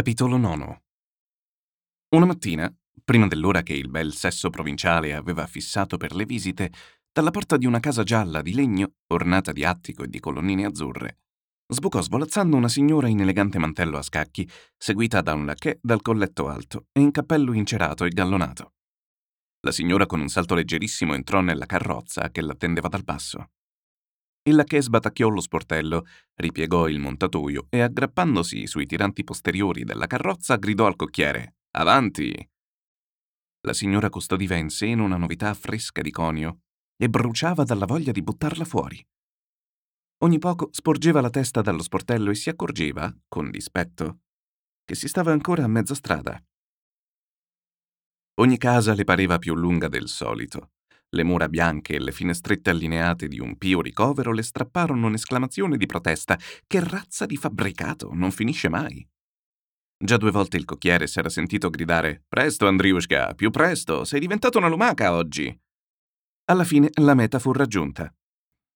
Capitolo IX Una mattina, prima dell'ora che il bel sesso provinciale aveva fissato per le visite, dalla porta di una casa gialla di legno, ornata di attico e di colonnine azzurre, sbucò svolazzando una signora in elegante mantello a scacchi, seguita da un lacchè dal colletto alto e in cappello incerato e gallonato. La signora con un salto leggerissimo entrò nella carrozza che l'attendeva dal basso. Il lacchè sbatacchiò lo sportello, ripiegò il montatoio e, aggrappandosi sui tiranti posteriori della carrozza, gridò al cocchiere: Avanti! La signora custodiva in seno una novità fresca di conio e bruciava dalla voglia di buttarla fuori. Ogni poco sporgeva la testa dallo sportello e si accorgeva, con dispetto, che si stava ancora a mezza strada. Ogni casa le pareva più lunga del solito le mura bianche e le finestrette allineate di un pio ricovero le strapparono un'esclamazione di protesta. Che razza di fabbricato, non finisce mai. Già due volte il cocchiere s'era sentito gridare Presto, Andriushka, più presto, sei diventato una lumaca oggi. Alla fine la meta fu raggiunta.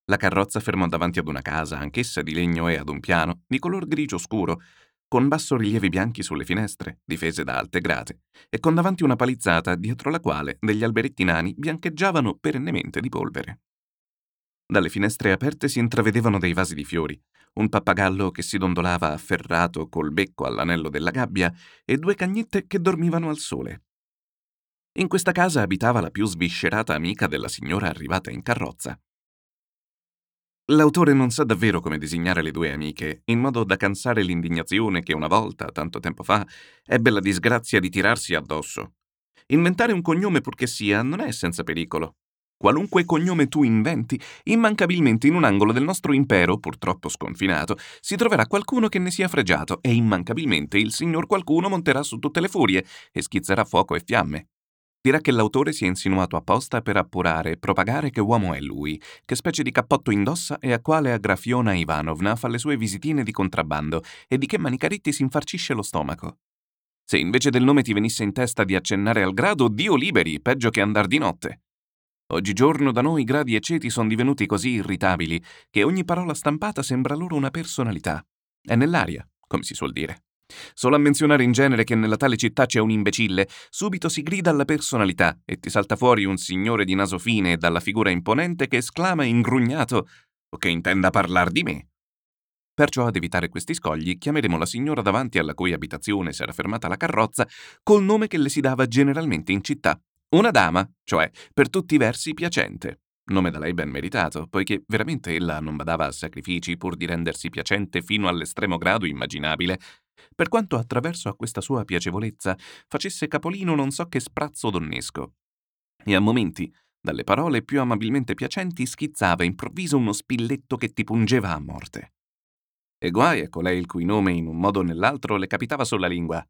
La carrozza fermò davanti ad una casa, anch'essa di legno e ad un piano, di color grigio scuro, con bassorilievi bianchi sulle finestre, difese da alte grate, e con davanti una palizzata dietro la quale degli alberetti nani biancheggiavano perennemente di polvere. Dalle finestre aperte si intravedevano dei vasi di fiori, un pappagallo che si dondolava afferrato col becco all'anello della gabbia e due cagnette che dormivano al sole. In questa casa abitava la più sviscerata amica della signora arrivata in carrozza, L'autore non sa davvero come disegnare le due amiche, in modo da cansare l'indignazione che una volta, tanto tempo fa, ebbe la disgrazia di tirarsi addosso. Inventare un cognome purché sia non è senza pericolo. Qualunque cognome tu inventi, immancabilmente in un angolo del nostro impero, purtroppo sconfinato, si troverà qualcuno che ne sia fregiato e immancabilmente il signor qualcuno monterà su tutte le furie e schizzerà fuoco e fiamme. Dirà che l'autore si è insinuato apposta per appurare e propagare che uomo è lui, che specie di cappotto indossa e a quale Agrafiona Ivanovna fa le sue visitine di contrabbando e di che Manicaretti si infarcisce lo stomaco. Se invece del nome ti venisse in testa di accennare al grado, Dio liberi, peggio che andar di notte. Oggigiorno da noi gradi e ceti sono divenuti così irritabili che ogni parola stampata sembra loro una personalità. È nell'aria, come si suol dire. Solo a menzionare in genere che nella tale città c'è un imbecille, subito si grida alla personalità e ti salta fuori un signore di naso fine e dalla figura imponente che esclama ingrugnato o che intenda parlar di me. Perciò ad evitare questi scogli chiameremo la signora davanti alla cui abitazione s'era fermata la carrozza col nome che le si dava generalmente in città. Una dama, cioè per tutti i versi piacente. Nome da lei ben meritato, poiché veramente ella non badava a sacrifici pur di rendersi piacente fino all'estremo grado immaginabile, per quanto attraverso a questa sua piacevolezza facesse capolino non so che sprazzo donnesco. E a momenti, dalle parole più amabilmente piacenti, schizzava improvviso uno spilletto che ti pungeva a morte. E guai a colei il cui nome in un modo o nell'altro le capitava sulla lingua.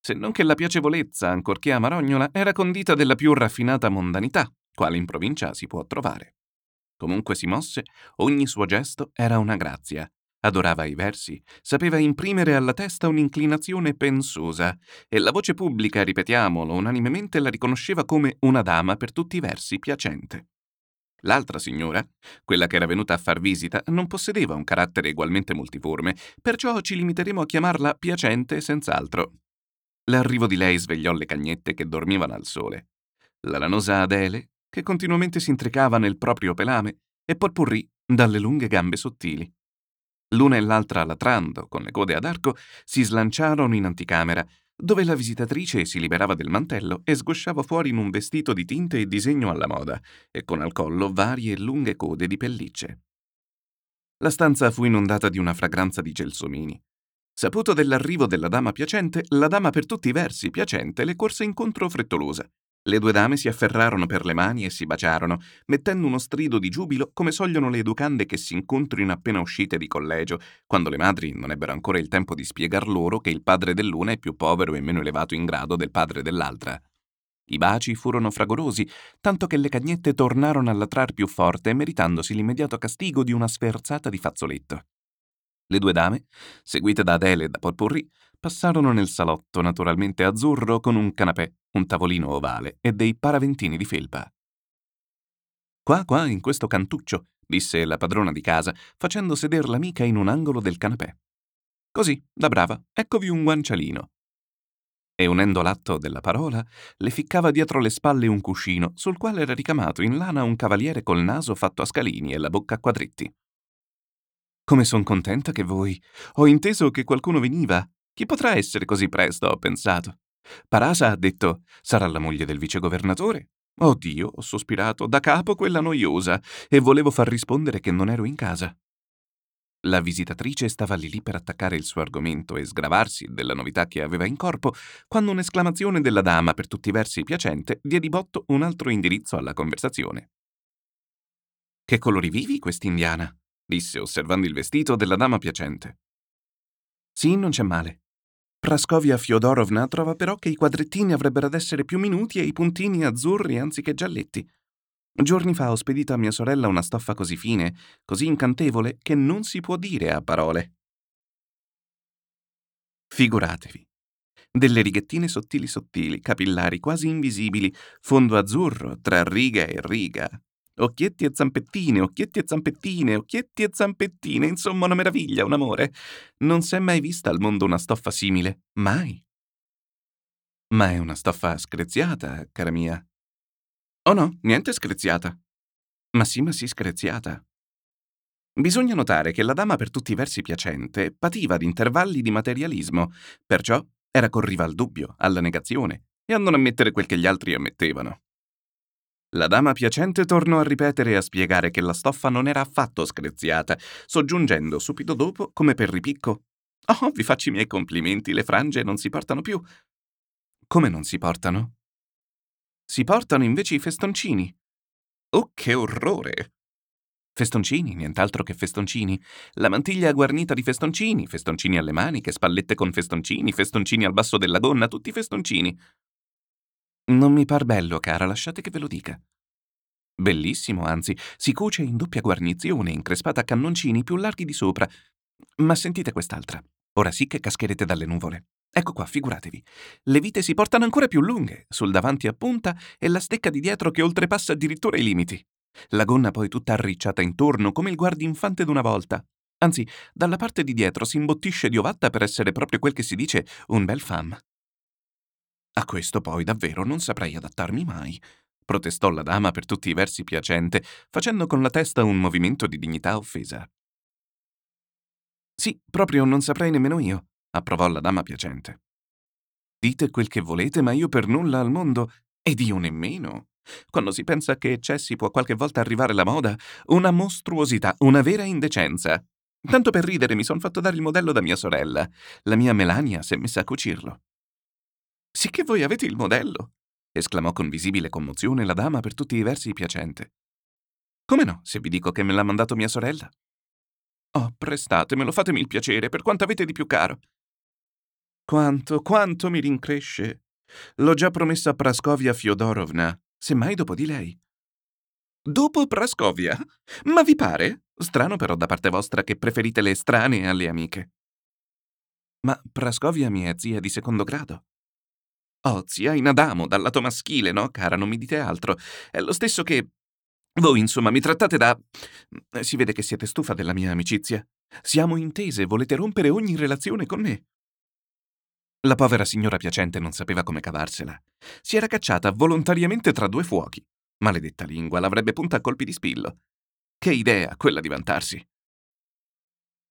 Se non che la piacevolezza, ancorché amarognola, era condita della più raffinata mondanità, quale in provincia si può trovare. Comunque si mosse, ogni suo gesto era una grazia, Adorava i versi, sapeva imprimere alla testa un'inclinazione pensosa e la voce pubblica, ripetiamolo, unanimemente la riconosceva come una dama per tutti i versi piacente. L'altra signora, quella che era venuta a far visita, non possedeva un carattere ugualmente multiforme, perciò ci limiteremo a chiamarla piacente senz'altro. L'arrivo di lei svegliò le cagnette che dormivano al sole. La lanosa Adele, che continuamente si intricava nel proprio pelame, e Porpurri dalle lunghe gambe sottili. L'una e l'altra latrando, con le code ad arco, si slanciarono in anticamera, dove la visitatrice si liberava del mantello e sgosciava fuori in un vestito di tinte e disegno alla moda, e con al collo varie lunghe code di pellicce. La stanza fu inondata di una fragranza di gelsomini. Saputo dell'arrivo della dama piacente, la dama per tutti i versi piacente le corse incontro frettolosa le due dame si afferrarono per le mani e si baciarono, mettendo uno strido di giubilo come sogliono le educande che si incontrino appena uscite di collegio, quando le madri non ebbero ancora il tempo di spiegar loro che il padre dell'una è più povero e meno elevato in grado del padre dell'altra. I baci furono fragorosi, tanto che le cagnette tornarono a latrar più forte, meritandosi l'immediato castigo di una sferzata di fazzoletto. Le due dame, seguite da Adele e da Potpourri, passarono nel salotto naturalmente azzurro con un canapè, un tavolino ovale e dei paraventini di felpa. Qua, qua, in questo cantuccio, disse la padrona di casa, facendo seder l'amica in un angolo del canapè. Così, da brava, eccovi un guancialino. E unendo l'atto della parola, le ficcava dietro le spalle un cuscino sul quale era ricamato in lana un cavaliere col naso fatto a scalini e la bocca a quadretti. Come son contenta che voi. Ho inteso che qualcuno veniva. Chi potrà essere così presto, ho pensato. Parasa ha detto: sarà la moglie del vicegovernatore? Oddio, ho sospirato, da capo quella noiosa, e volevo far rispondere che non ero in casa. La visitatrice stava lì lì per attaccare il suo argomento e sgravarsi della novità che aveva in corpo, quando un'esclamazione della dama, per tutti i versi piacente, diede di botto un altro indirizzo alla conversazione. Che colori vivi, quest'indiana? disse osservando il vestito della dama piacente. Sì, non c'è male. Praskovia Fiodorovna trova però che i quadrettini avrebbero ad essere più minuti e i puntini azzurri anziché gialletti. Giorni fa ho spedito a mia sorella una stoffa così fine, così incantevole, che non si può dire a parole. Figuratevi. Delle righettine sottili sottili, capillari quasi invisibili, fondo azzurro tra riga e riga, Occhietti e zampettine, occhietti e zampettine, occhietti e zampettine, insomma una meraviglia, un amore. Non s'è mai vista al mondo una stoffa simile, mai. Ma è una stoffa screziata, cara mia. Oh no, niente screziata. Ma sì, ma sì, screziata. Bisogna notare che la dama per tutti i versi piacente pativa di intervalli di materialismo, perciò era corriva al dubbio, alla negazione e a non ammettere quel che gli altri ammettevano. La dama piacente tornò a ripetere e a spiegare che la stoffa non era affatto screziata, soggiungendo subito dopo, come per ripicco, Oh, vi faccio i miei complimenti, le frange non si portano più. Come non si portano? Si portano invece i festoncini. Oh, che orrore! Festoncini, nient'altro che festoncini. La mantiglia guarnita di festoncini, festoncini alle maniche, spallette con festoncini, festoncini al basso della gonna, tutti festoncini. Non mi par bello, cara, lasciate che ve lo dica. Bellissimo, anzi, si cuce in doppia guarnizione, increspata a cannoncini più larghi di sopra. Ma sentite quest'altra. Ora sì che cascherete dalle nuvole. Ecco qua, figuratevi. Le vite si portano ancora più lunghe, sul davanti a punta e la stecca di dietro che oltrepassa addirittura i limiti. La gonna poi tutta arricciata intorno come il guardinfante d'una volta. Anzi, dalla parte di dietro si imbottisce di ovatta per essere proprio quel che si dice un bel fam. A questo poi davvero non saprei adattarmi mai, protestò la dama per tutti i versi piacente, facendo con la testa un movimento di dignità offesa. Sì, proprio non saprei nemmeno io, approvò la dama piacente. Dite quel che volete, ma io per nulla al mondo, ed io nemmeno. Quando si pensa che eccessi può qualche volta arrivare la moda, una mostruosità, una vera indecenza. Tanto per ridere mi son fatto dare il modello da mia sorella. La mia Melania si è messa a cucirlo. Sicché voi avete il modello? esclamò con visibile commozione la dama per tutti i versi piacente. Come no, se vi dico che me l'ha mandato mia sorella? Oh, prestatemelo, fatemi il piacere, per quanto avete di più caro. Quanto, quanto mi rincresce. L'ho già promesso a Praskovia Fiodorovna, semmai dopo di lei. Dopo Praskovia? Ma vi pare? Strano però da parte vostra che preferite le estranee alle amiche. Ma Praskovia mi è zia di secondo grado. Oh, zia in Adamo, dal lato maschile, no, cara, non mi dite altro. È lo stesso che... Voi, insomma, mi trattate da... Si vede che siete stufa della mia amicizia. Siamo intese, volete rompere ogni relazione con me. La povera signora piacente non sapeva come cavarsela. Si era cacciata volontariamente tra due fuochi. Maledetta lingua, l'avrebbe punta a colpi di spillo. Che idea, quella di vantarsi.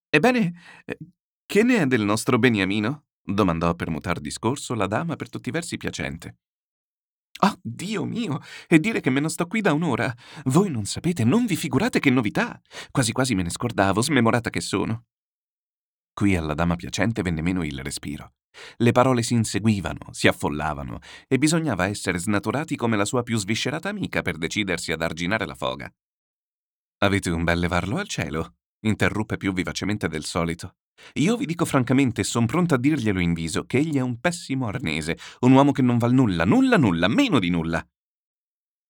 Ebbene, eh, che ne è del nostro beniamino? Domandò per mutar discorso la dama per tutti i versi piacente. Oh, Dio mio! E dire che me ne sto qui da un'ora! Voi non sapete, non vi figurate che novità! Quasi quasi me ne scordavo, smemorata che sono. Qui alla dama piacente venne meno il respiro. Le parole si inseguivano, si affollavano, e bisognava essere snaturati come la sua più sviscerata amica per decidersi ad arginare la foga. Avete un bel levarlo al cielo? Interruppe più vivacemente del solito. Io vi dico francamente, son pronta a dirglielo in viso, che egli è un pessimo arnese, un uomo che non val nulla, nulla, nulla, meno di nulla.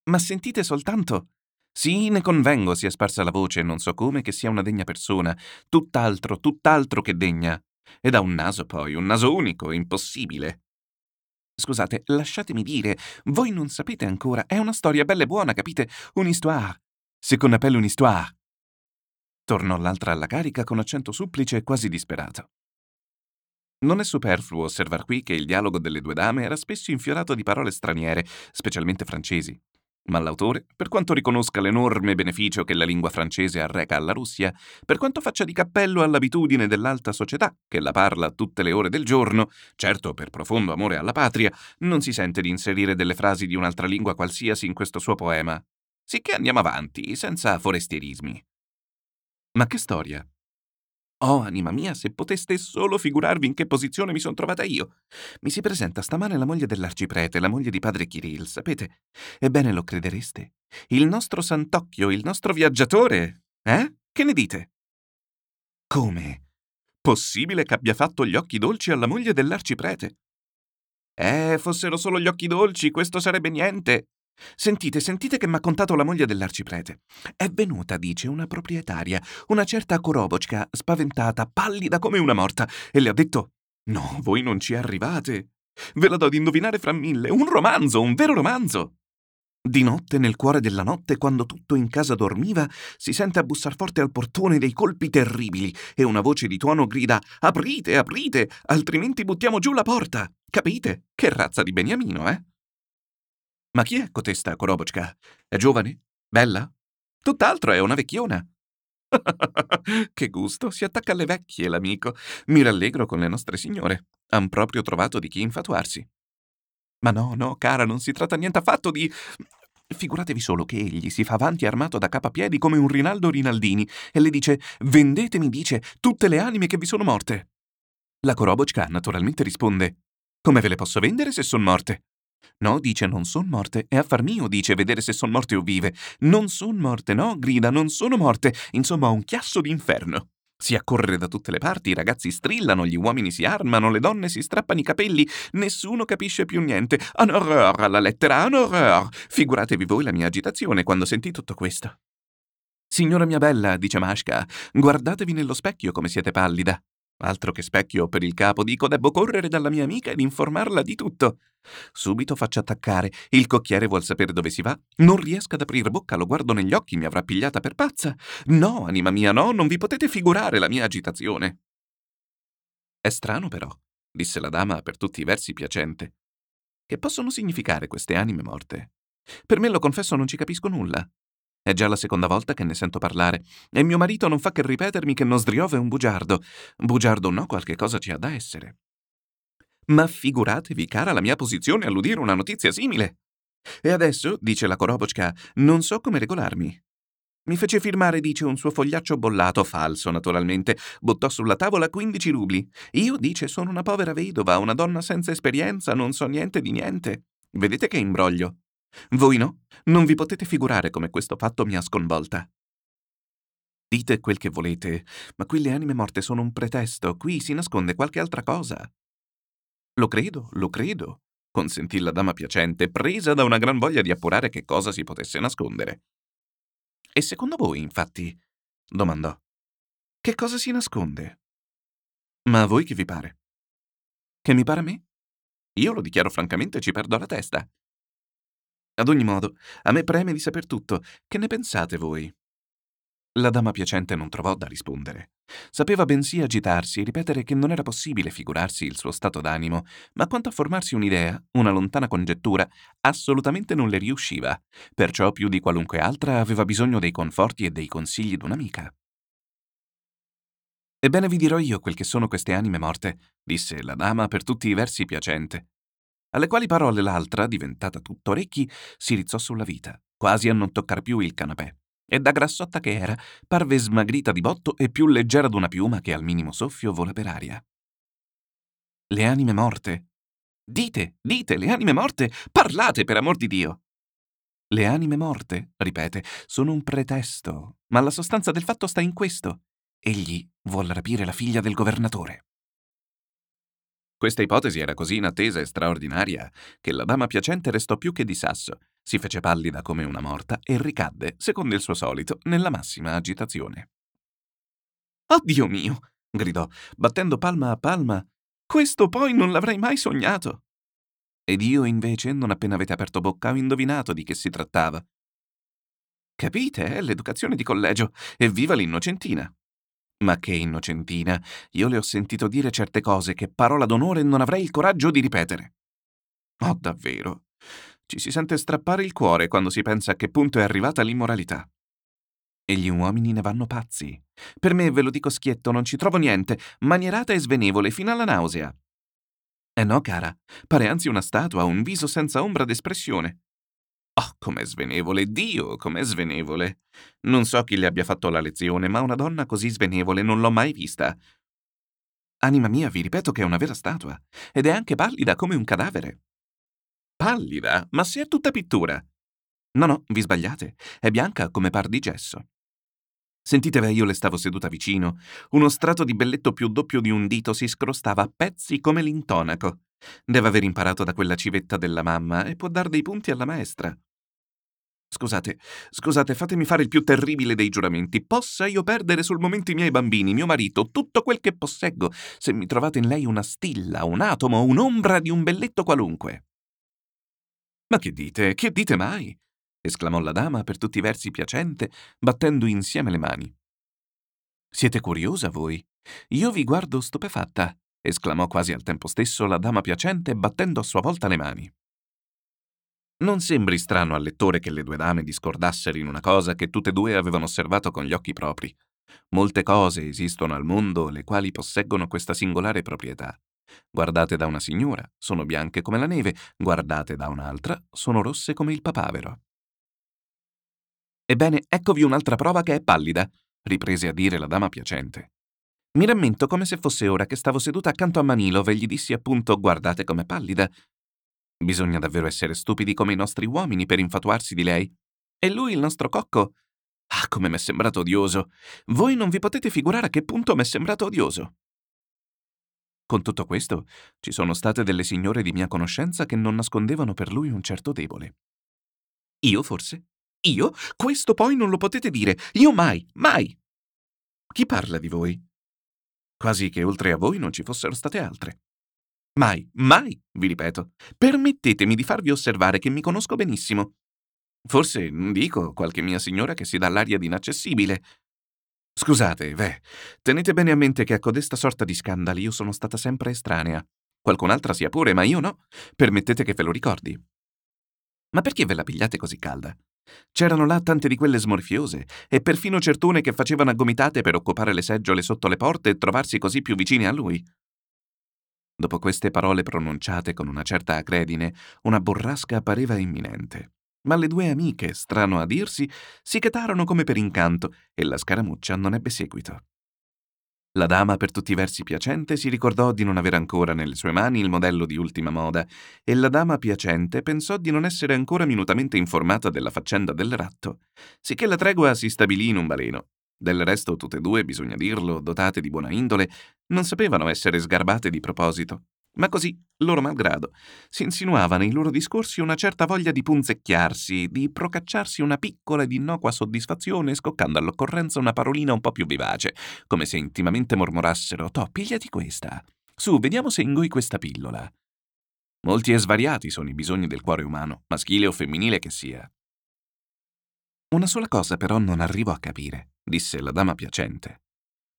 Ma sentite soltanto. Sì, ne convengo, si è sparsa la voce, non so come, che sia una degna persona, tutt'altro, tutt'altro che degna. Ed ha un naso poi, un naso unico, impossibile. Scusate, lasciatemi dire, voi non sapete ancora, è una storia bella e buona, capite? Un'histoire. C'est qu'on appelle un'histoire. Tornò l'altra alla carica con accento supplice e quasi disperato. Non è superfluo osservar qui che il dialogo delle due dame era spesso infiorato di parole straniere, specialmente francesi. Ma l'autore, per quanto riconosca l'enorme beneficio che la lingua francese arreca alla Russia, per quanto faccia di cappello all'abitudine dell'alta società, che la parla tutte le ore del giorno, certo per profondo amore alla patria, non si sente di inserire delle frasi di un'altra lingua qualsiasi in questo suo poema. Sicché andiamo avanti, senza forestierismi. Ma che storia? Oh, anima mia, se poteste solo figurarvi in che posizione mi sono trovata io. Mi si presenta stamane la moglie dell'arciprete, la moglie di padre Kirill, sapete? Ebbene, lo credereste? Il nostro Sant'Occhio, il nostro viaggiatore. Eh? Che ne dite? Come? Possibile che abbia fatto gli occhi dolci alla moglie dell'arciprete? Eh, fossero solo gli occhi dolci, questo sarebbe niente. Sentite, sentite che m'ha contato la moglie dell'arciprete. È venuta, dice, una proprietaria, una certa Korobotchka, spaventata, pallida come una morta, e le ha detto: No, voi non ci arrivate. Ve la do ad indovinare fra mille. Un romanzo, un vero romanzo. Di notte, nel cuore della notte, quando tutto in casa dormiva, si sente a bussar forte al portone dei colpi terribili e una voce di tuono grida: Aprite, aprite, altrimenti buttiamo giù la porta. Capite? Che razza di beniamino, eh? Ma chi è cotesta Korobotchka? È giovane? Bella? Tutt'altro è una vecchiona. che gusto, si attacca alle vecchie, l'amico. Mi rallegro con le nostre signore. Han proprio trovato di chi infatuarsi. Ma no, no, cara, non si tratta niente affatto di... Figuratevi solo che egli si fa avanti armato da capo a piedi come un Rinaldo Rinaldini e le dice «Vendetemi», dice, «tutte le anime che vi sono morte». La Korobotchka naturalmente risponde «Come ve le posso vendere se son morte?» No, dice, non son morte. È affar mio, dice, vedere se son morte o vive. Non son morte, no, grida, non sono morte. Insomma, un chiasso d'inferno. Si accorre da tutte le parti, i ragazzi strillano, gli uomini si armano, le donne si strappano i capelli, nessuno capisce più niente. Un horror alla lettera, un horror! Figuratevi voi la mia agitazione quando sentì tutto questo. Signora mia bella, dice Mashka, guardatevi nello specchio come siete pallida. Altro che specchio per il capo, dico, debbo correre dalla mia amica ed informarla di tutto. Subito faccio attaccare. Il cocchiere vuol sapere dove si va. Non riesco ad aprire bocca, lo guardo negli occhi, mi avrà pigliata per pazza. No, anima mia, no, non vi potete figurare la mia agitazione. È strano, però, disse la dama per tutti i versi piacente. Che possono significare queste anime morte? Per me, lo confesso, non ci capisco nulla. È già la seconda volta che ne sento parlare, e mio marito non fa che ripetermi che Nozdriov è un bugiardo. Bugiardo no, qualche cosa ci ha da essere. Ma figuratevi, cara, la mia posizione all'udire una notizia simile. E adesso, dice la Korobotchka, non so come regolarmi. Mi fece firmare, dice, un suo fogliaccio bollato, falso naturalmente, buttò sulla tavola 15 rubli. Io, dice, sono una povera vedova, una donna senza esperienza, non so niente di niente. Vedete che imbroglio. Voi no? Non vi potete figurare come questo fatto mi ha sconvolta. Dite quel che volete, ma qui le anime morte sono un pretesto, qui si nasconde qualche altra cosa. Lo credo, lo credo, consentì la dama piacente, presa da una gran voglia di appurare che cosa si potesse nascondere. E secondo voi, infatti? domandò. Che cosa si nasconde? Ma a voi che vi pare? Che mi pare a me? Io lo dichiaro francamente, ci perdo la testa. Ad ogni modo, a me preme di saper tutto. Che ne pensate voi? La dama piacente non trovò da rispondere. Sapeva bensì agitarsi e ripetere che non era possibile figurarsi il suo stato d'animo, ma quanto a formarsi un'idea, una lontana congettura, assolutamente non le riusciva. Perciò più di qualunque altra aveva bisogno dei conforti e dei consigli d'un'amica. Ebbene vi dirò io quel che sono queste anime morte, disse la dama per tutti i versi piacente alle quali parole l'altra, diventata tutto orecchi, si rizzò sulla vita, quasi a non toccar più il canapè. E da grassotta che era, parve smagrita di botto e più leggera d'una piuma che al minimo soffio vola per aria. Le anime morte. Dite, dite, le anime morte, parlate per amor di Dio. Le anime morte, ripete, sono un pretesto, ma la sostanza del fatto sta in questo. Egli vuole rapire la figlia del governatore. Questa ipotesi era così inattesa e straordinaria che la dama piacente restò più che di sasso, si fece pallida come una morta e ricadde, secondo il suo solito, nella massima agitazione. Oh Dio mio! gridò, battendo palma a palma. Questo poi non l'avrei mai sognato. Ed io, invece, non appena avete aperto bocca, ho indovinato di che si trattava. Capite, è l'educazione di collegio. Evviva l'innocentina! Ma che innocentina, io le ho sentito dire certe cose che parola d'onore non avrei il coraggio di ripetere. Oh, davvero. Ci si sente strappare il cuore quando si pensa a che punto è arrivata l'immoralità. E gli uomini ne vanno pazzi. Per me, ve lo dico schietto, non ci trovo niente, manierata e svenevole fino alla nausea. Eh no, cara, pare anzi una statua, un viso senza ombra d'espressione. Oh, com'è svenevole, Dio, com'è svenevole. Non so chi le abbia fatto la lezione, ma una donna così svenevole non l'ho mai vista. Anima mia, vi ripeto che è una vera statua, ed è anche pallida come un cadavere. Pallida? Ma se è tutta pittura. No, no, vi sbagliate, è bianca come par di gesso. Sentite, io le stavo seduta vicino. Uno strato di belletto più doppio di un dito si scrostava a pezzi come l'intonaco. Deve aver imparato da quella civetta della mamma e può dar dei punti alla maestra. Scusate, scusate, fatemi fare il più terribile dei giuramenti. Possa io perdere sul momento i miei bambini, mio marito, tutto quel che posseggo, se mi trovate in lei una stilla, un atomo, un'ombra di un belletto qualunque. Ma che dite? Che dite mai? Esclamò la dama per tutti i versi piacente, battendo insieme le mani. Siete curiosa voi? Io vi guardo stupefatta esclamò quasi al tempo stesso la dama piacente battendo a sua volta le mani. Non sembri strano al lettore che le due dame discordassero in una cosa che tutte e due avevano osservato con gli occhi propri. Molte cose esistono al mondo le quali posseggono questa singolare proprietà. Guardate da una signora, sono bianche come la neve, guardate da un'altra, sono rosse come il papavero. Ebbene, eccovi un'altra prova che è pallida, riprese a dire la dama piacente. Mi rammento come se fosse ora che stavo seduta accanto a Manilov e gli dissi appunto guardate com'è pallida. Bisogna davvero essere stupidi come i nostri uomini per infatuarsi di lei. E lui, il nostro cocco. Ah, come m'è sembrato odioso. Voi non vi potete figurare a che punto m'è sembrato odioso. Con tutto questo, ci sono state delle signore di mia conoscenza che non nascondevano per lui un certo debole. Io forse? Io? Questo poi non lo potete dire. Io mai, mai. Chi parla di voi? quasi che oltre a voi non ci fossero state altre. Mai, mai, vi ripeto, permettetemi di farvi osservare che mi conosco benissimo. Forse, dico, qualche mia signora che si dà l'aria di inaccessibile. Scusate, beh, tenete bene a mente che a codesta sorta di scandali io sono stata sempre estranea. Qualcun'altra sia pure, ma io no. Permettete che ve lo ricordi. Ma perché ve la pigliate così calda? C'erano là tante di quelle smorfiose e perfino certune che facevano a gomitate per occupare le seggiole sotto le porte e trovarsi così più vicine a lui. Dopo queste parole pronunciate con una certa acredine, una burrasca pareva imminente. Ma le due amiche, strano a dirsi, si chetarono come per incanto e la scaramuccia non ebbe seguito. La dama, per tutti i versi piacente, si ricordò di non avere ancora nelle sue mani il modello di ultima moda, e la dama piacente pensò di non essere ancora minutamente informata della faccenda del ratto, sicché la tregua si stabilì in un baleno. Del resto, tutte e due, bisogna dirlo, dotate di buona indole, non sapevano essere sgarbate di proposito. Ma così, loro malgrado, si insinuava nei loro discorsi una certa voglia di punzecchiarsi, di procacciarsi una piccola ed innocua soddisfazione, scoccando all'occorrenza una parolina un po' più vivace, come se intimamente mormorassero: Toh, pigliati questa. Su, vediamo se ingoi questa pillola. Molti e svariati sono i bisogni del cuore umano, maschile o femminile che sia. Una sola cosa però non arrivo a capire, disse la dama piacente.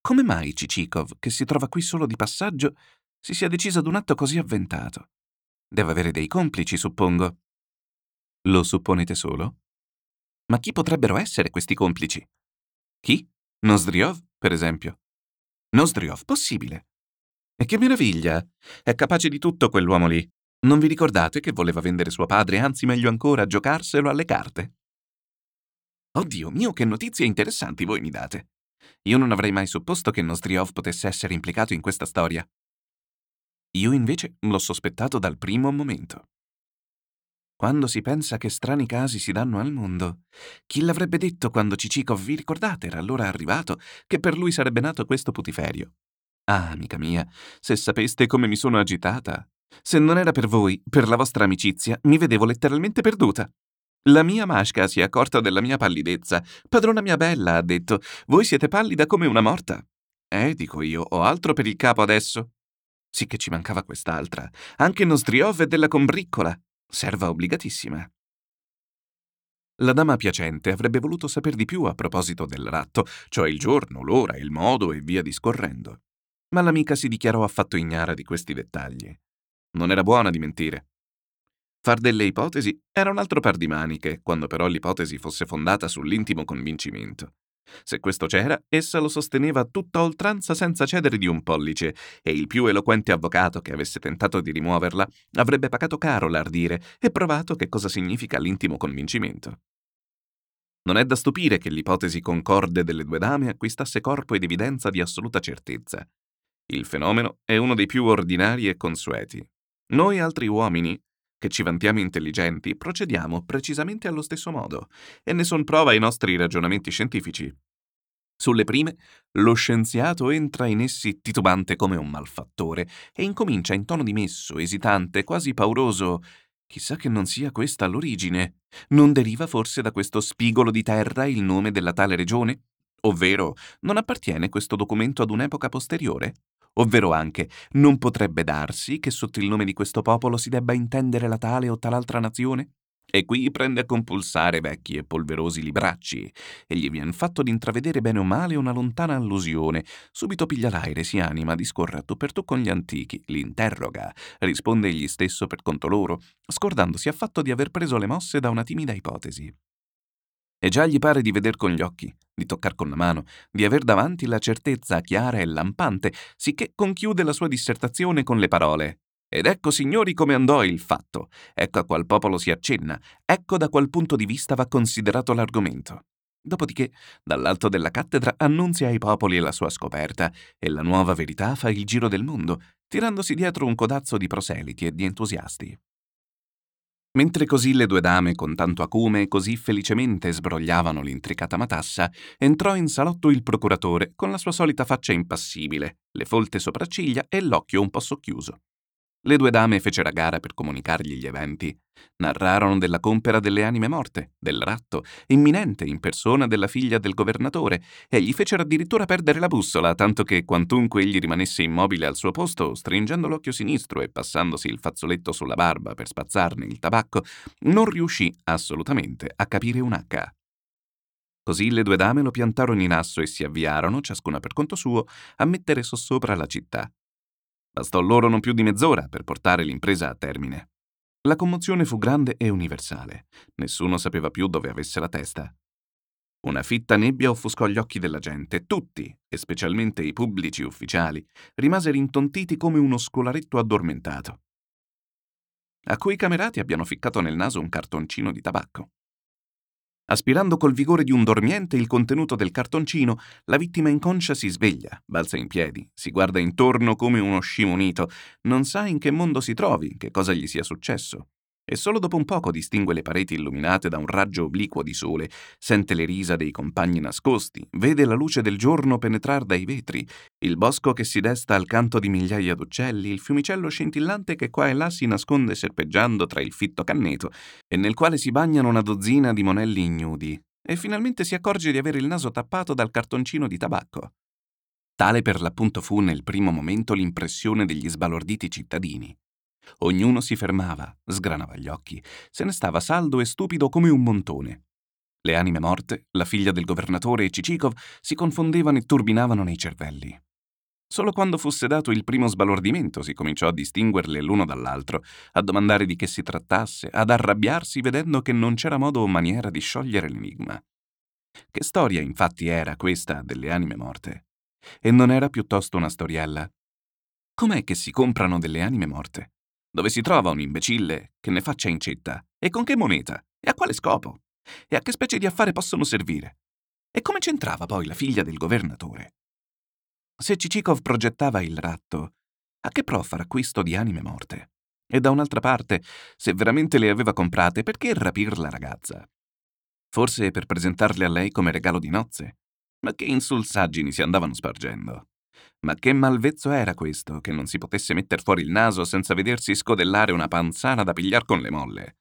Come mai Cicikov, che si trova qui solo di passaggio, si sia deciso ad un atto così avventato. Deve avere dei complici, suppongo. Lo supponete solo? Ma chi potrebbero essere questi complici? Chi? Nosdriov, per esempio. Nosdriov, possibile. E che meraviglia! È capace di tutto quell'uomo lì. Non vi ricordate che voleva vendere suo padre, anzi meglio ancora, giocarselo alle carte? Oddio mio, che notizie interessanti voi mi date. Io non avrei mai supposto che Nosdriov potesse essere implicato in questa storia. Io invece l'ho sospettato dal primo momento. Quando si pensa che strani casi si danno al mondo, chi l'avrebbe detto quando Cicikov, vi ricordate, era allora arrivato, che per lui sarebbe nato questo putiferio? Ah, amica mia, se sapeste come mi sono agitata. Se non era per voi, per la vostra amicizia, mi vedevo letteralmente perduta. La mia Mashka si è accorta della mia pallidezza. Padrona mia bella, ha detto, voi siete pallida come una morta. Eh, dico io, ho altro per il capo adesso. Sì che ci mancava quest'altra. Anche Nostriov è della combriccola. Serva obbligatissima. La dama piacente avrebbe voluto saper di più a proposito del ratto, cioè il giorno, l'ora, il modo e via discorrendo. Ma l'amica si dichiarò affatto ignara di questi dettagli. Non era buona di mentire. Far delle ipotesi era un altro par di maniche, quando però l'ipotesi fosse fondata sull'intimo convincimento. Se questo c'era, essa lo sosteneva tutta oltranza senza cedere di un pollice, e il più eloquente avvocato che avesse tentato di rimuoverla avrebbe pagato caro l'ardire e provato che cosa significa l'intimo convincimento. Non è da stupire che l'ipotesi concorde delle due dame acquistasse corpo ed evidenza di assoluta certezza. Il fenomeno è uno dei più ordinari e consueti. Noi altri uomini, che ci vantiamo intelligenti, procediamo precisamente allo stesso modo, e ne son prova i nostri ragionamenti scientifici. Sulle prime, lo scienziato entra in essi titubante come un malfattore e incomincia in tono dimesso, esitante, quasi pauroso Chissà che non sia questa l'origine. Non deriva forse da questo spigolo di terra il nome della tale regione? Ovvero, non appartiene questo documento ad un'epoca posteriore? Ovvero anche, non potrebbe darsi che sotto il nome di questo popolo si debba intendere la tale o tal'altra nazione? E qui prende a compulsare vecchi e polverosi libracci, e gli vien fatto d'intravedere bene o male una lontana allusione. Subito piglia l'aire, si anima, discorre a tu per tu con gli antichi, li interroga, risponde egli stesso per conto loro, scordandosi affatto di aver preso le mosse da una timida ipotesi. E già gli pare di veder con gli occhi, di toccar con la mano, di aver davanti la certezza chiara e lampante, sicché conchiude la sua dissertazione con le parole ed ecco, signori, come andò il fatto. Ecco a qual popolo si accenna. Ecco da qual punto di vista va considerato l'argomento. Dopodiché, dall'alto della cattedra, annunzia ai popoli la sua scoperta e la nuova verità fa il giro del mondo, tirandosi dietro un codazzo di proseliti e di entusiasti. Mentre così le due dame con tanto acume così felicemente sbrogliavano l'intricata matassa, entrò in salotto il procuratore con la sua solita faccia impassibile, le folte sopracciglia e l'occhio un po' socchiuso. Le due dame fecero a gara per comunicargli gli eventi. Narrarono della compera delle anime morte, del ratto, imminente in persona della figlia del governatore, e gli fecero addirittura perdere la bussola, tanto che quantunque egli rimanesse immobile al suo posto, stringendo l'occhio sinistro e passandosi il fazzoletto sulla barba per spazzarne il tabacco, non riuscì assolutamente a capire un H. Così le due dame lo piantarono in asso e si avviarono, ciascuna per conto suo, a mettere sossopra la città. Bastò loro non più di mezz'ora per portare l'impresa a termine. La commozione fu grande e universale. Nessuno sapeva più dove avesse la testa. Una fitta nebbia offuscò gli occhi della gente. Tutti, e specialmente i pubblici ufficiali, rimasero intontiti come uno scolaretto addormentato. A cui i camerati abbiano ficcato nel naso un cartoncino di tabacco. Aspirando col vigore di un dormiente il contenuto del cartoncino, la vittima inconscia si sveglia, balza in piedi, si guarda intorno come uno scimunito, non sa in che mondo si trovi, che cosa gli sia successo e solo dopo un poco distingue le pareti illuminate da un raggio obliquo di sole, sente le risa dei compagni nascosti, vede la luce del giorno penetrar dai vetri, il bosco che si desta al canto di migliaia d'uccelli, il fiumicello scintillante che qua e là si nasconde serpeggiando tra il fitto canneto e nel quale si bagnano una dozzina di monelli ignudi, e finalmente si accorge di avere il naso tappato dal cartoncino di tabacco. Tale per l'appunto fu nel primo momento l'impressione degli sbalorditi cittadini. Ognuno si fermava, sgranava gli occhi, se ne stava saldo e stupido come un montone. Le anime morte, la figlia del governatore e Cicikov si confondevano e turbinavano nei cervelli. Solo quando fosse dato il primo sbalordimento si cominciò a distinguerle l'uno dall'altro, a domandare di che si trattasse, ad arrabbiarsi vedendo che non c'era modo o maniera di sciogliere l'enigma. Che storia infatti era questa delle anime morte? E non era piuttosto una storiella? Com'è che si comprano delle anime morte? Dove si trova un imbecille che ne faccia incetta? E con che moneta? E a quale scopo? E a che specie di affare possono servire? E come c'entrava poi la figlia del governatore? Se Cicikov progettava il ratto, a che pro far acquisto di anime morte? E da un'altra parte, se veramente le aveva comprate, perché rapir la ragazza? Forse per presentarle a lei come regalo di nozze? Ma che insulsaggini si andavano spargendo? Ma che malvezzo era questo, che non si potesse metter fuori il naso senza vedersi scodellare una panzana da pigliar con le molle?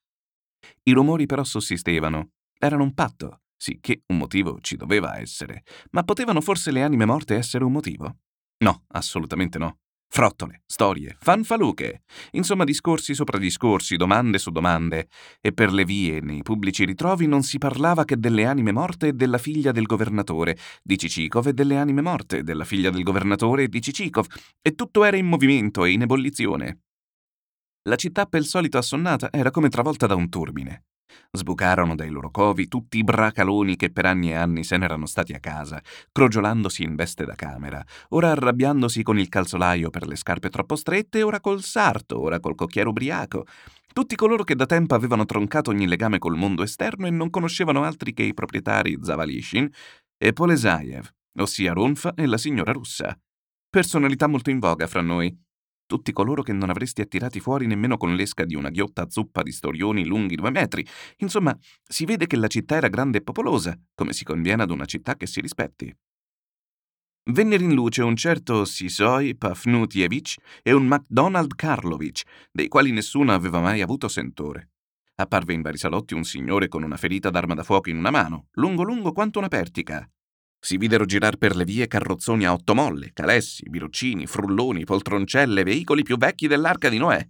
I rumori però sussistevano. Erano un patto, sì che un motivo ci doveva essere. Ma potevano forse le anime morte essere un motivo? No, assolutamente no. Frottole, storie, fanfaluche, insomma discorsi sopra discorsi, domande su domande, e per le vie nei pubblici ritrovi non si parlava che delle anime morte e della figlia del governatore, di Cicikov e delle anime morte, della figlia del governatore di Cicikov, e tutto era in movimento e in ebollizione. La città per il solito assonnata era come travolta da un turbine. Sbucarono dai loro covi tutti i bracaloni che per anni e anni se n'erano stati a casa, crogiolandosi in veste da camera, ora arrabbiandosi con il calzolaio per le scarpe troppo strette, ora col sarto, ora col cocchiere ubriaco. Tutti coloro che da tempo avevano troncato ogni legame col mondo esterno e non conoscevano altri che i proprietari Zavalishin e Polesayev, ossia Runf e la signora russa. Personalità molto in voga fra noi, tutti coloro che non avresti attirati fuori nemmeno con l'esca di una ghiotta zuppa di storioni lunghi due metri. Insomma, si vede che la città era grande e popolosa, come si conviene ad una città che si rispetti. Vennero in luce un certo Sisoi Pafnutievich e un MacDonald Karlovich, dei quali nessuno aveva mai avuto sentore. Apparve in vari salotti un signore con una ferita d'arma da fuoco in una mano, lungo lungo quanto una pertica, si videro girar per le vie carrozzoni a otto molle, calessi, biroccini, frulloni, poltroncelle, veicoli più vecchi dell'arca di Noè.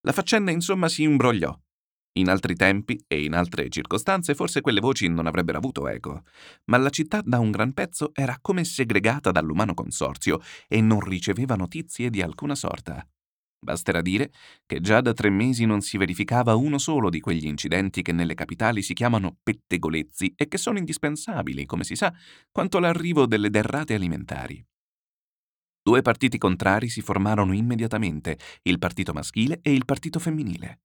La faccenda insomma si imbrogliò. In altri tempi e in altre circostanze forse quelle voci non avrebbero avuto eco, ma la città da un gran pezzo era come segregata dall'umano consorzio e non riceveva notizie di alcuna sorta. Basterà dire che già da tre mesi non si verificava uno solo di quegli incidenti che nelle capitali si chiamano pettegolezzi e che sono indispensabili, come si sa, quanto l'arrivo delle derrate alimentari. Due partiti contrari si formarono immediatamente, il partito maschile e il partito femminile.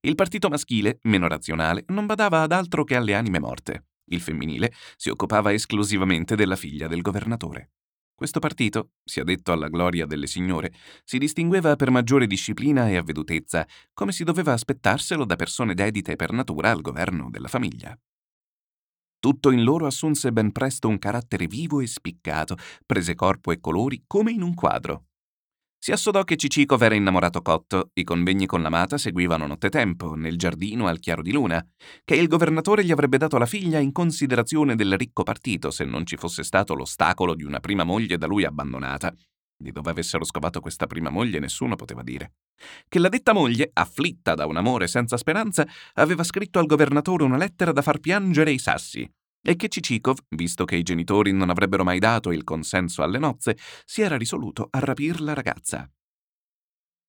Il partito maschile, meno razionale, non badava ad altro che alle anime morte. Il femminile si occupava esclusivamente della figlia del governatore. Questo partito, sia detto alla gloria delle signore, si distingueva per maggiore disciplina e avvedutezza, come si doveva aspettarselo da persone dedite per natura al governo della famiglia. Tutto in loro assunse ben presto un carattere vivo e spiccato, prese corpo e colori come in un quadro. Si assodò che Cicikov era innamorato cotto, i convegni con l'amata seguivano nottetempo, nel giardino al chiaro di luna, che il governatore gli avrebbe dato la figlia in considerazione del ricco partito se non ci fosse stato l'ostacolo di una prima moglie da lui abbandonata. Di dove avessero scovato questa prima moglie nessuno poteva dire. Che la detta moglie, afflitta da un amore senza speranza, aveva scritto al governatore una lettera da far piangere i sassi e che Cicikov, visto che i genitori non avrebbero mai dato il consenso alle nozze, si era risoluto a rapir la ragazza.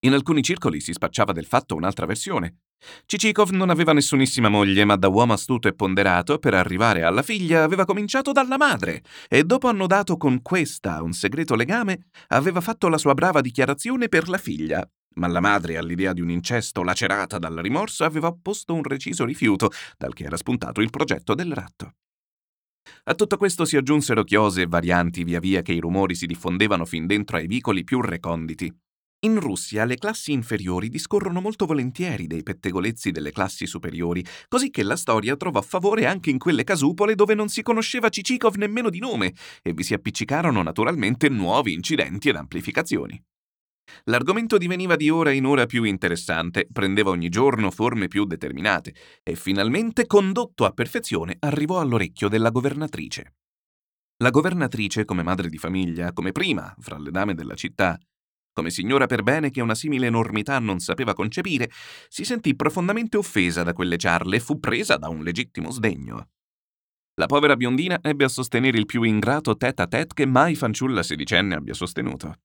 In alcuni circoli si spacciava del fatto un'altra versione. Cicikov non aveva nessunissima moglie, ma da uomo astuto e ponderato, per arrivare alla figlia, aveva cominciato dalla madre e dopo annodato con questa un segreto legame, aveva fatto la sua brava dichiarazione per la figlia. Ma la madre, all'idea di un incesto lacerata dal rimorso, aveva opposto un reciso rifiuto, dal che era spuntato il progetto del ratto. A tutto questo si aggiunsero chiose e varianti via via che i rumori si diffondevano fin dentro ai vicoli più reconditi. In Russia le classi inferiori discorrono molto volentieri dei pettegolezzi delle classi superiori, così che la storia trovò favore anche in quelle casupole dove non si conosceva Cicikov nemmeno di nome e vi si appiccicarono naturalmente nuovi incidenti ed amplificazioni. L'argomento diveniva di ora in ora più interessante, prendeva ogni giorno forme più determinate e finalmente, condotto a perfezione, arrivò all'orecchio della governatrice. La governatrice, come madre di famiglia, come prima fra le dame della città, come signora per bene che una simile enormità non sapeva concepire, si sentì profondamente offesa da quelle ciarle e fu presa da un legittimo sdegno. La povera biondina ebbe a sostenere il più ingrato tête-à-tête che mai fanciulla sedicenne abbia sostenuto.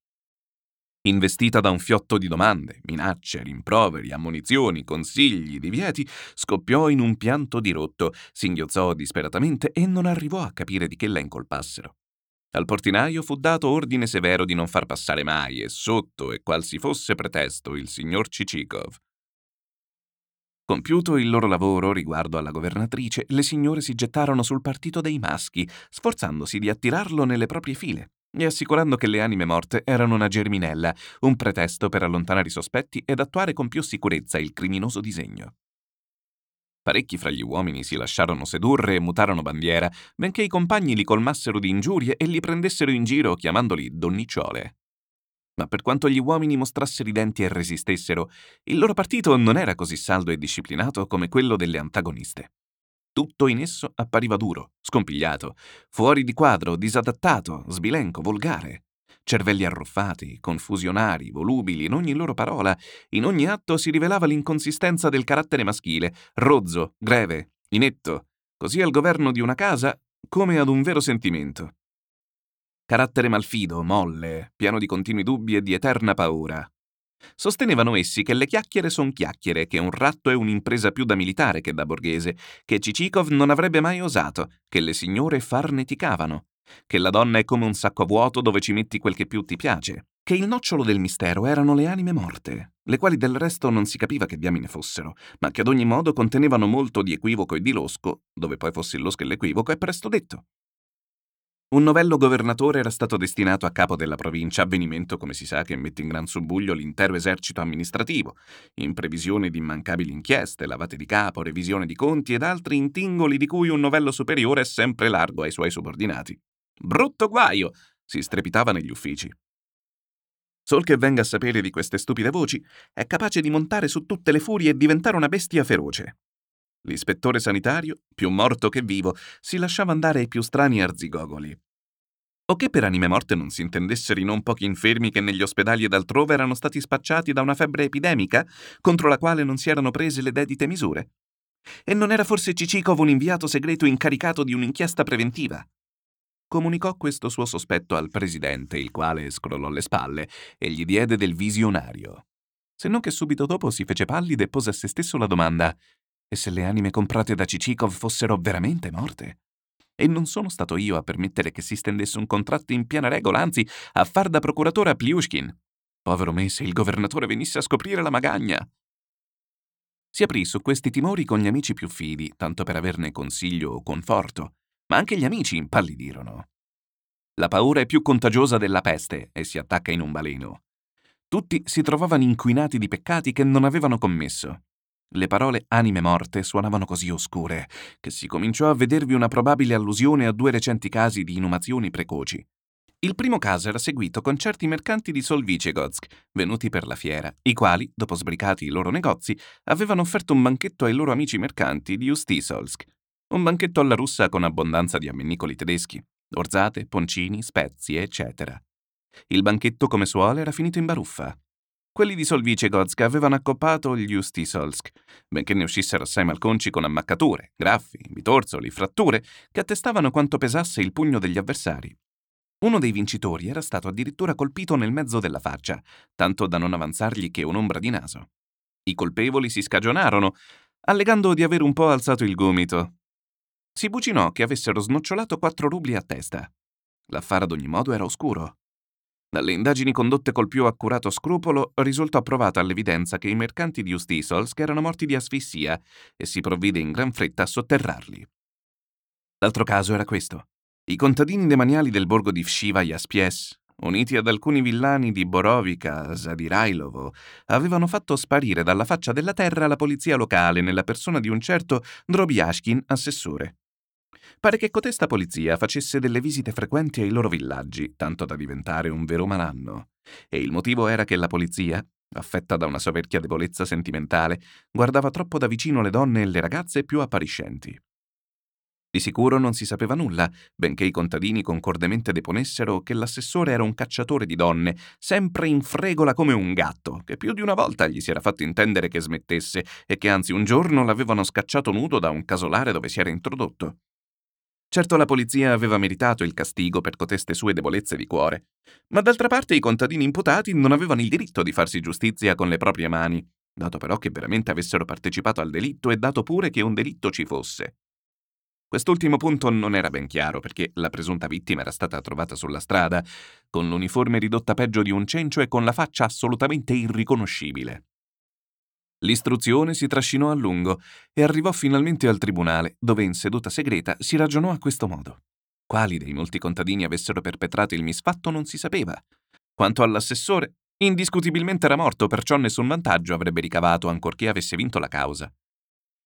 Investita da un fiotto di domande, minacce, rimproveri, ammonizioni, consigli, divieti, scoppiò in un pianto dirotto, singhiozzò disperatamente e non arrivò a capire di che la incolpassero. Al portinaio fu dato ordine severo di non far passare mai e sotto e qual si fosse pretesto il signor Cicikov. Compiuto il loro lavoro riguardo alla governatrice, le signore si gettarono sul partito dei maschi, sforzandosi di attirarlo nelle proprie file e assicurando che le anime morte erano una germinella, un pretesto per allontanare i sospetti ed attuare con più sicurezza il criminoso disegno. Parecchi fra gli uomini si lasciarono sedurre e mutarono bandiera, benché i compagni li colmassero di ingiurie e li prendessero in giro chiamandoli donnicciole. Ma per quanto gli uomini mostrassero i denti e resistessero, il loro partito non era così saldo e disciplinato come quello delle antagoniste. Tutto in esso appariva duro, scompigliato, fuori di quadro, disadattato, sbilenco, volgare. Cervelli arruffati, confusionari, volubili in ogni loro parola, in ogni atto si rivelava l'inconsistenza del carattere maschile, rozzo, greve, inetto, così al governo di una casa come ad un vero sentimento. Carattere malfido, molle, pieno di continui dubbi e di eterna paura. Sostenevano essi che le chiacchiere son chiacchiere, che un ratto è un'impresa più da militare che da borghese, che Cicikov non avrebbe mai osato, che le signore farneticavano, che la donna è come un sacco vuoto dove ci metti quel che più ti piace, che il nocciolo del mistero erano le anime morte, le quali del resto non si capiva che diamine fossero, ma che ad ogni modo contenevano molto di equivoco e di losco, dove poi fosse il losco e l'equivoco è presto detto. Un novello governatore era stato destinato a capo della provincia, avvenimento, come si sa, che mette in gran subbuglio l'intero esercito amministrativo, in previsione di immancabili inchieste, lavate di capo, revisione di conti ed altri intingoli di cui un novello superiore è sempre largo ai suoi subordinati. Brutto guaio! si strepitava negli uffici. Sol che venga a sapere di queste stupide voci, è capace di montare su tutte le furie e diventare una bestia feroce. L'ispettore sanitario, più morto che vivo, si lasciava andare ai più strani arzigogoli. O che per anime morte non si intendessero i non pochi infermi che negli ospedali ed altrove erano stati spacciati da una febbre epidemica contro la quale non si erano prese le dedite misure. E non era forse Cicikov un inviato segreto incaricato di un'inchiesta preventiva? Comunicò questo suo sospetto al presidente, il quale scrollò le spalle e gli diede del visionario. Se non che subito dopo si fece pallido e pose a se stesso la domanda e se le anime comprate da Cicikov fossero veramente morte? E non sono stato io a permettere che si stendesse un contratto in piena regola, anzi, a far da procuratore a Pliushkin. Povero me se il governatore venisse a scoprire la magagna. Si aprì su questi timori con gli amici più fidi, tanto per averne consiglio o conforto, ma anche gli amici impallidirono. La paura è più contagiosa della peste e si attacca in un baleno. Tutti si trovavano inquinati di peccati che non avevano commesso. Le parole anime morte suonavano così oscure che si cominciò a vedervi una probabile allusione a due recenti casi di inumazioni precoci. Il primo caso era seguito con certi mercanti di Solvicegodsk, venuti per la fiera, i quali, dopo sbricati i loro negozi, avevano offerto un banchetto ai loro amici mercanti di Ustisolsk. Un banchetto alla russa con abbondanza di ammennicoli tedeschi, orzate, poncini, spezie, eccetera. Il banchetto come suole era finito in baruffa. Quelli di Solvicegodsk avevano accoppato gli Ustisolsk, benché ne uscissero assai malconci con ammaccature, graffi, bitorzoli, fratture, che attestavano quanto pesasse il pugno degli avversari. Uno dei vincitori era stato addirittura colpito nel mezzo della faccia, tanto da non avanzargli che un'ombra di naso. I colpevoli si scagionarono, allegando di aver un po' alzato il gomito. Si bucinò che avessero snocciolato quattro rubli a testa. L'affare ad ogni modo era oscuro. Dalle indagini condotte col più accurato scrupolo risultò provata l'evidenza che i mercanti di Ustisolsk erano morti di asfissia e si provvide in gran fretta a sotterrarli. L'altro caso era questo. I contadini demaniali del borgo di Vshiva Jaspies, uniti ad alcuni villani di Borovica, Zadirailovo, avevano fatto sparire dalla faccia della terra la polizia locale nella persona di un certo Drobiashkin, assessore. Pare che cotesta polizia facesse delle visite frequenti ai loro villaggi, tanto da diventare un vero malanno. E il motivo era che la polizia, affetta da una soverchia debolezza sentimentale, guardava troppo da vicino le donne e le ragazze più appariscenti. Di sicuro non si sapeva nulla, benché i contadini concordemente deponessero che l'assessore era un cacciatore di donne, sempre in fregola come un gatto, che più di una volta gli si era fatto intendere che smettesse e che anzi un giorno l'avevano scacciato nudo da un casolare dove si era introdotto. Certo la polizia aveva meritato il castigo per coteste sue debolezze di cuore, ma d'altra parte i contadini imputati non avevano il diritto di farsi giustizia con le proprie mani, dato però che veramente avessero partecipato al delitto e dato pure che un delitto ci fosse. Quest'ultimo punto non era ben chiaro perché la presunta vittima era stata trovata sulla strada, con l'uniforme ridotta peggio di un cencio e con la faccia assolutamente irriconoscibile. L'istruzione si trascinò a lungo e arrivò finalmente al tribunale, dove in seduta segreta si ragionò a questo modo. Quali dei molti contadini avessero perpetrato il misfatto non si sapeva. Quanto all'assessore, indiscutibilmente era morto, perciò nessun vantaggio avrebbe ricavato ancorché avesse vinto la causa.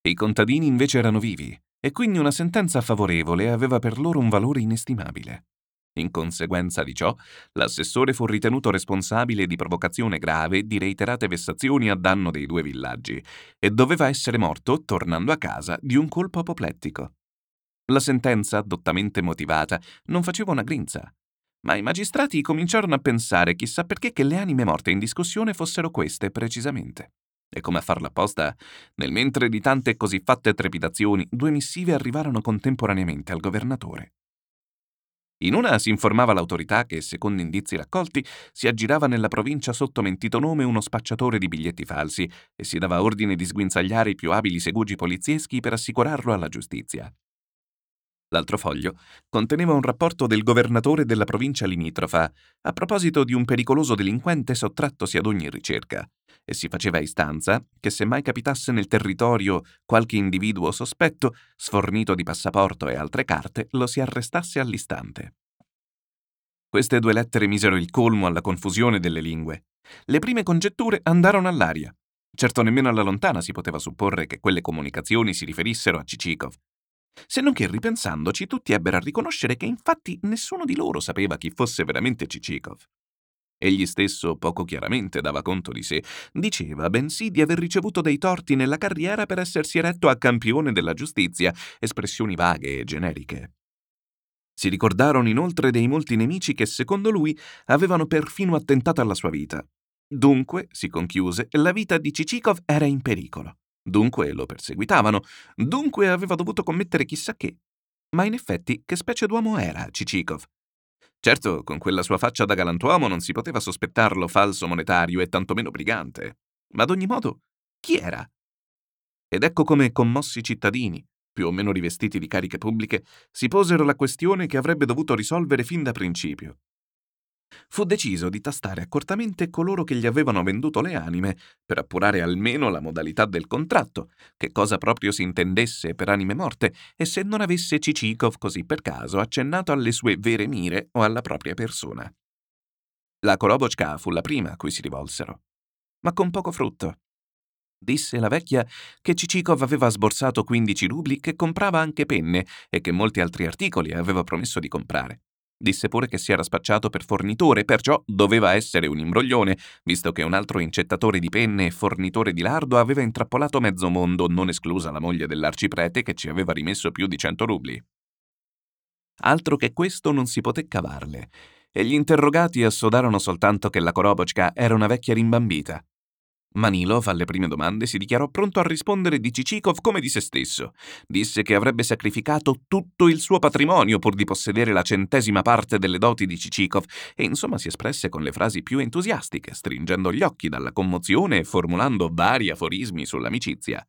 I contadini invece erano vivi, e quindi una sentenza favorevole aveva per loro un valore inestimabile. In conseguenza di ciò, l'assessore fu ritenuto responsabile di provocazione grave di reiterate vessazioni a danno dei due villaggi e doveva essere morto, tornando a casa, di un colpo apoplettico. La sentenza, dottamente motivata, non faceva una grinza. Ma i magistrati cominciarono a pensare chissà perché che le anime morte in discussione fossero queste precisamente. E come a farla apposta, nel mentre di tante così fatte trepidazioni, due missive arrivarono contemporaneamente al governatore. In una si informava l'autorità che, secondo indizi raccolti, si aggirava nella provincia sotto mentito nome uno spacciatore di biglietti falsi e si dava ordine di sguinzagliare i più abili segugi polizieschi per assicurarlo alla giustizia. L'altro foglio conteneva un rapporto del governatore della provincia limitrofa a proposito di un pericoloso delinquente sottrattosi ad ogni ricerca e si faceva istanza che se mai capitasse nel territorio qualche individuo sospetto, sfornito di passaporto e altre carte, lo si arrestasse all'istante. Queste due lettere misero il colmo alla confusione delle lingue. Le prime congetture andarono all'aria. Certo nemmeno alla lontana si poteva supporre che quelle comunicazioni si riferissero a Cicikov, se non che ripensandoci tutti ebbero a riconoscere che infatti nessuno di loro sapeva chi fosse veramente Cicikov. Egli stesso poco chiaramente dava conto di sé, diceva bensì di aver ricevuto dei torti nella carriera per essersi eretto a campione della giustizia, espressioni vaghe e generiche. Si ricordarono inoltre dei molti nemici che, secondo lui, avevano perfino attentato alla sua vita. Dunque, si conchiuse, la vita di Cicikov era in pericolo. Dunque lo perseguitavano, dunque aveva dovuto commettere chissà che. Ma in effetti, che specie d'uomo era Cicikov? Certo, con quella sua faccia da galantuomo non si poteva sospettarlo falso monetario e tantomeno brigante. Ma ad ogni modo, chi era? Ed ecco come commossi cittadini, più o meno rivestiti di cariche pubbliche, si posero la questione che avrebbe dovuto risolvere fin da principio fu deciso di tastare accortamente coloro che gli avevano venduto le anime per appurare almeno la modalità del contratto, che cosa proprio si intendesse per anime morte e se non avesse Cicikov così per caso accennato alle sue vere mire o alla propria persona. La Korobochka fu la prima a cui si rivolsero, ma con poco frutto. Disse la vecchia che Cicikov aveva sborsato 15 rubli, che comprava anche penne e che molti altri articoli aveva promesso di comprare. Disse pure che si era spacciato per fornitore, perciò doveva essere un imbroglione, visto che un altro incettatore di penne e fornitore di lardo aveva intrappolato mezzo mondo, non esclusa la moglie dell'arciprete che ci aveva rimesso più di cento rubli. Altro che questo non si poté cavarle, e gli interrogati assodarono soltanto che la Korobochka era una vecchia rimbambita. Manilov alle prime domande si dichiarò pronto a rispondere di Cicikov come di se stesso. Disse che avrebbe sacrificato tutto il suo patrimonio pur di possedere la centesima parte delle doti di Cicikov e insomma si espresse con le frasi più entusiastiche, stringendo gli occhi dalla commozione e formulando vari aforismi sull'amicizia.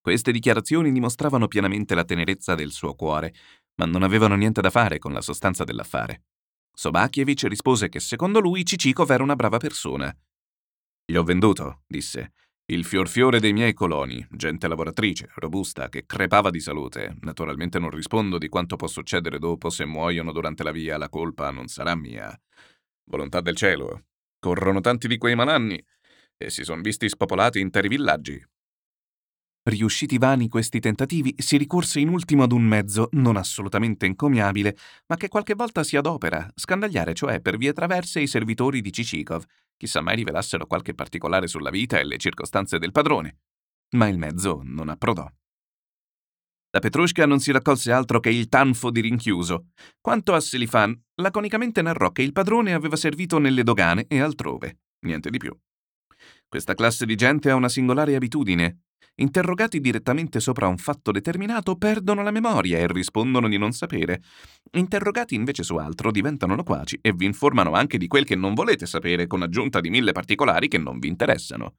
Queste dichiarazioni dimostravano pienamente la tenerezza del suo cuore, ma non avevano niente da fare con la sostanza dell'affare. Sobakievich rispose che secondo lui Cicikov era una brava persona gli ho venduto, disse. Il fior fiore dei miei coloni, gente lavoratrice, robusta, che crepava di salute. Naturalmente non rispondo di quanto può succedere dopo se muoiono durante la via, la colpa non sarà mia. Volontà del cielo. Corrono tanti di quei malanni e si sono visti spopolati interi villaggi. Riusciti vani questi tentativi, si ricorse in ultimo ad un mezzo non assolutamente encomiabile, ma che qualche volta si adopera, scandagliare cioè per vie traverse i servitori di Cicikov, chissà mai rivelassero qualche particolare sulla vita e le circostanze del padrone. Ma il mezzo non approdò. Da Petrushka non si raccolse altro che il tanfo di rinchiuso. Quanto a Selifan, laconicamente narrò che il padrone aveva servito nelle dogane e altrove, niente di più. Questa classe di gente ha una singolare abitudine, interrogati direttamente sopra un fatto determinato, perdono la memoria e rispondono di non sapere. Interrogati invece su altro diventano loquaci e vi informano anche di quel che non volete sapere, con aggiunta di mille particolari che non vi interessano.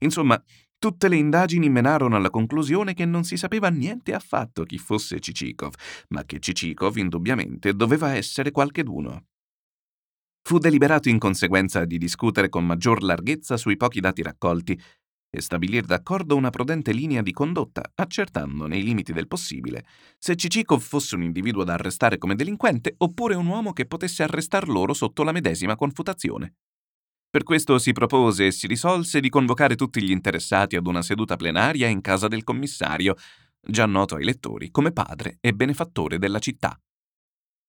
Insomma, tutte le indagini menarono alla conclusione che non si sapeva niente affatto chi fosse Cicikov, ma che Cicikov indubbiamente doveva essere qualcheduno. Fu deliberato in conseguenza di discutere con maggior larghezza sui pochi dati raccolti e stabilire d'accordo una prudente linea di condotta, accertando nei limiti del possibile se Cicikov fosse un individuo da arrestare come delinquente oppure un uomo che potesse arrestar loro sotto la medesima confutazione. Per questo si propose e si risolse di convocare tutti gli interessati ad una seduta plenaria in casa del commissario, già noto ai lettori come padre e benefattore della città.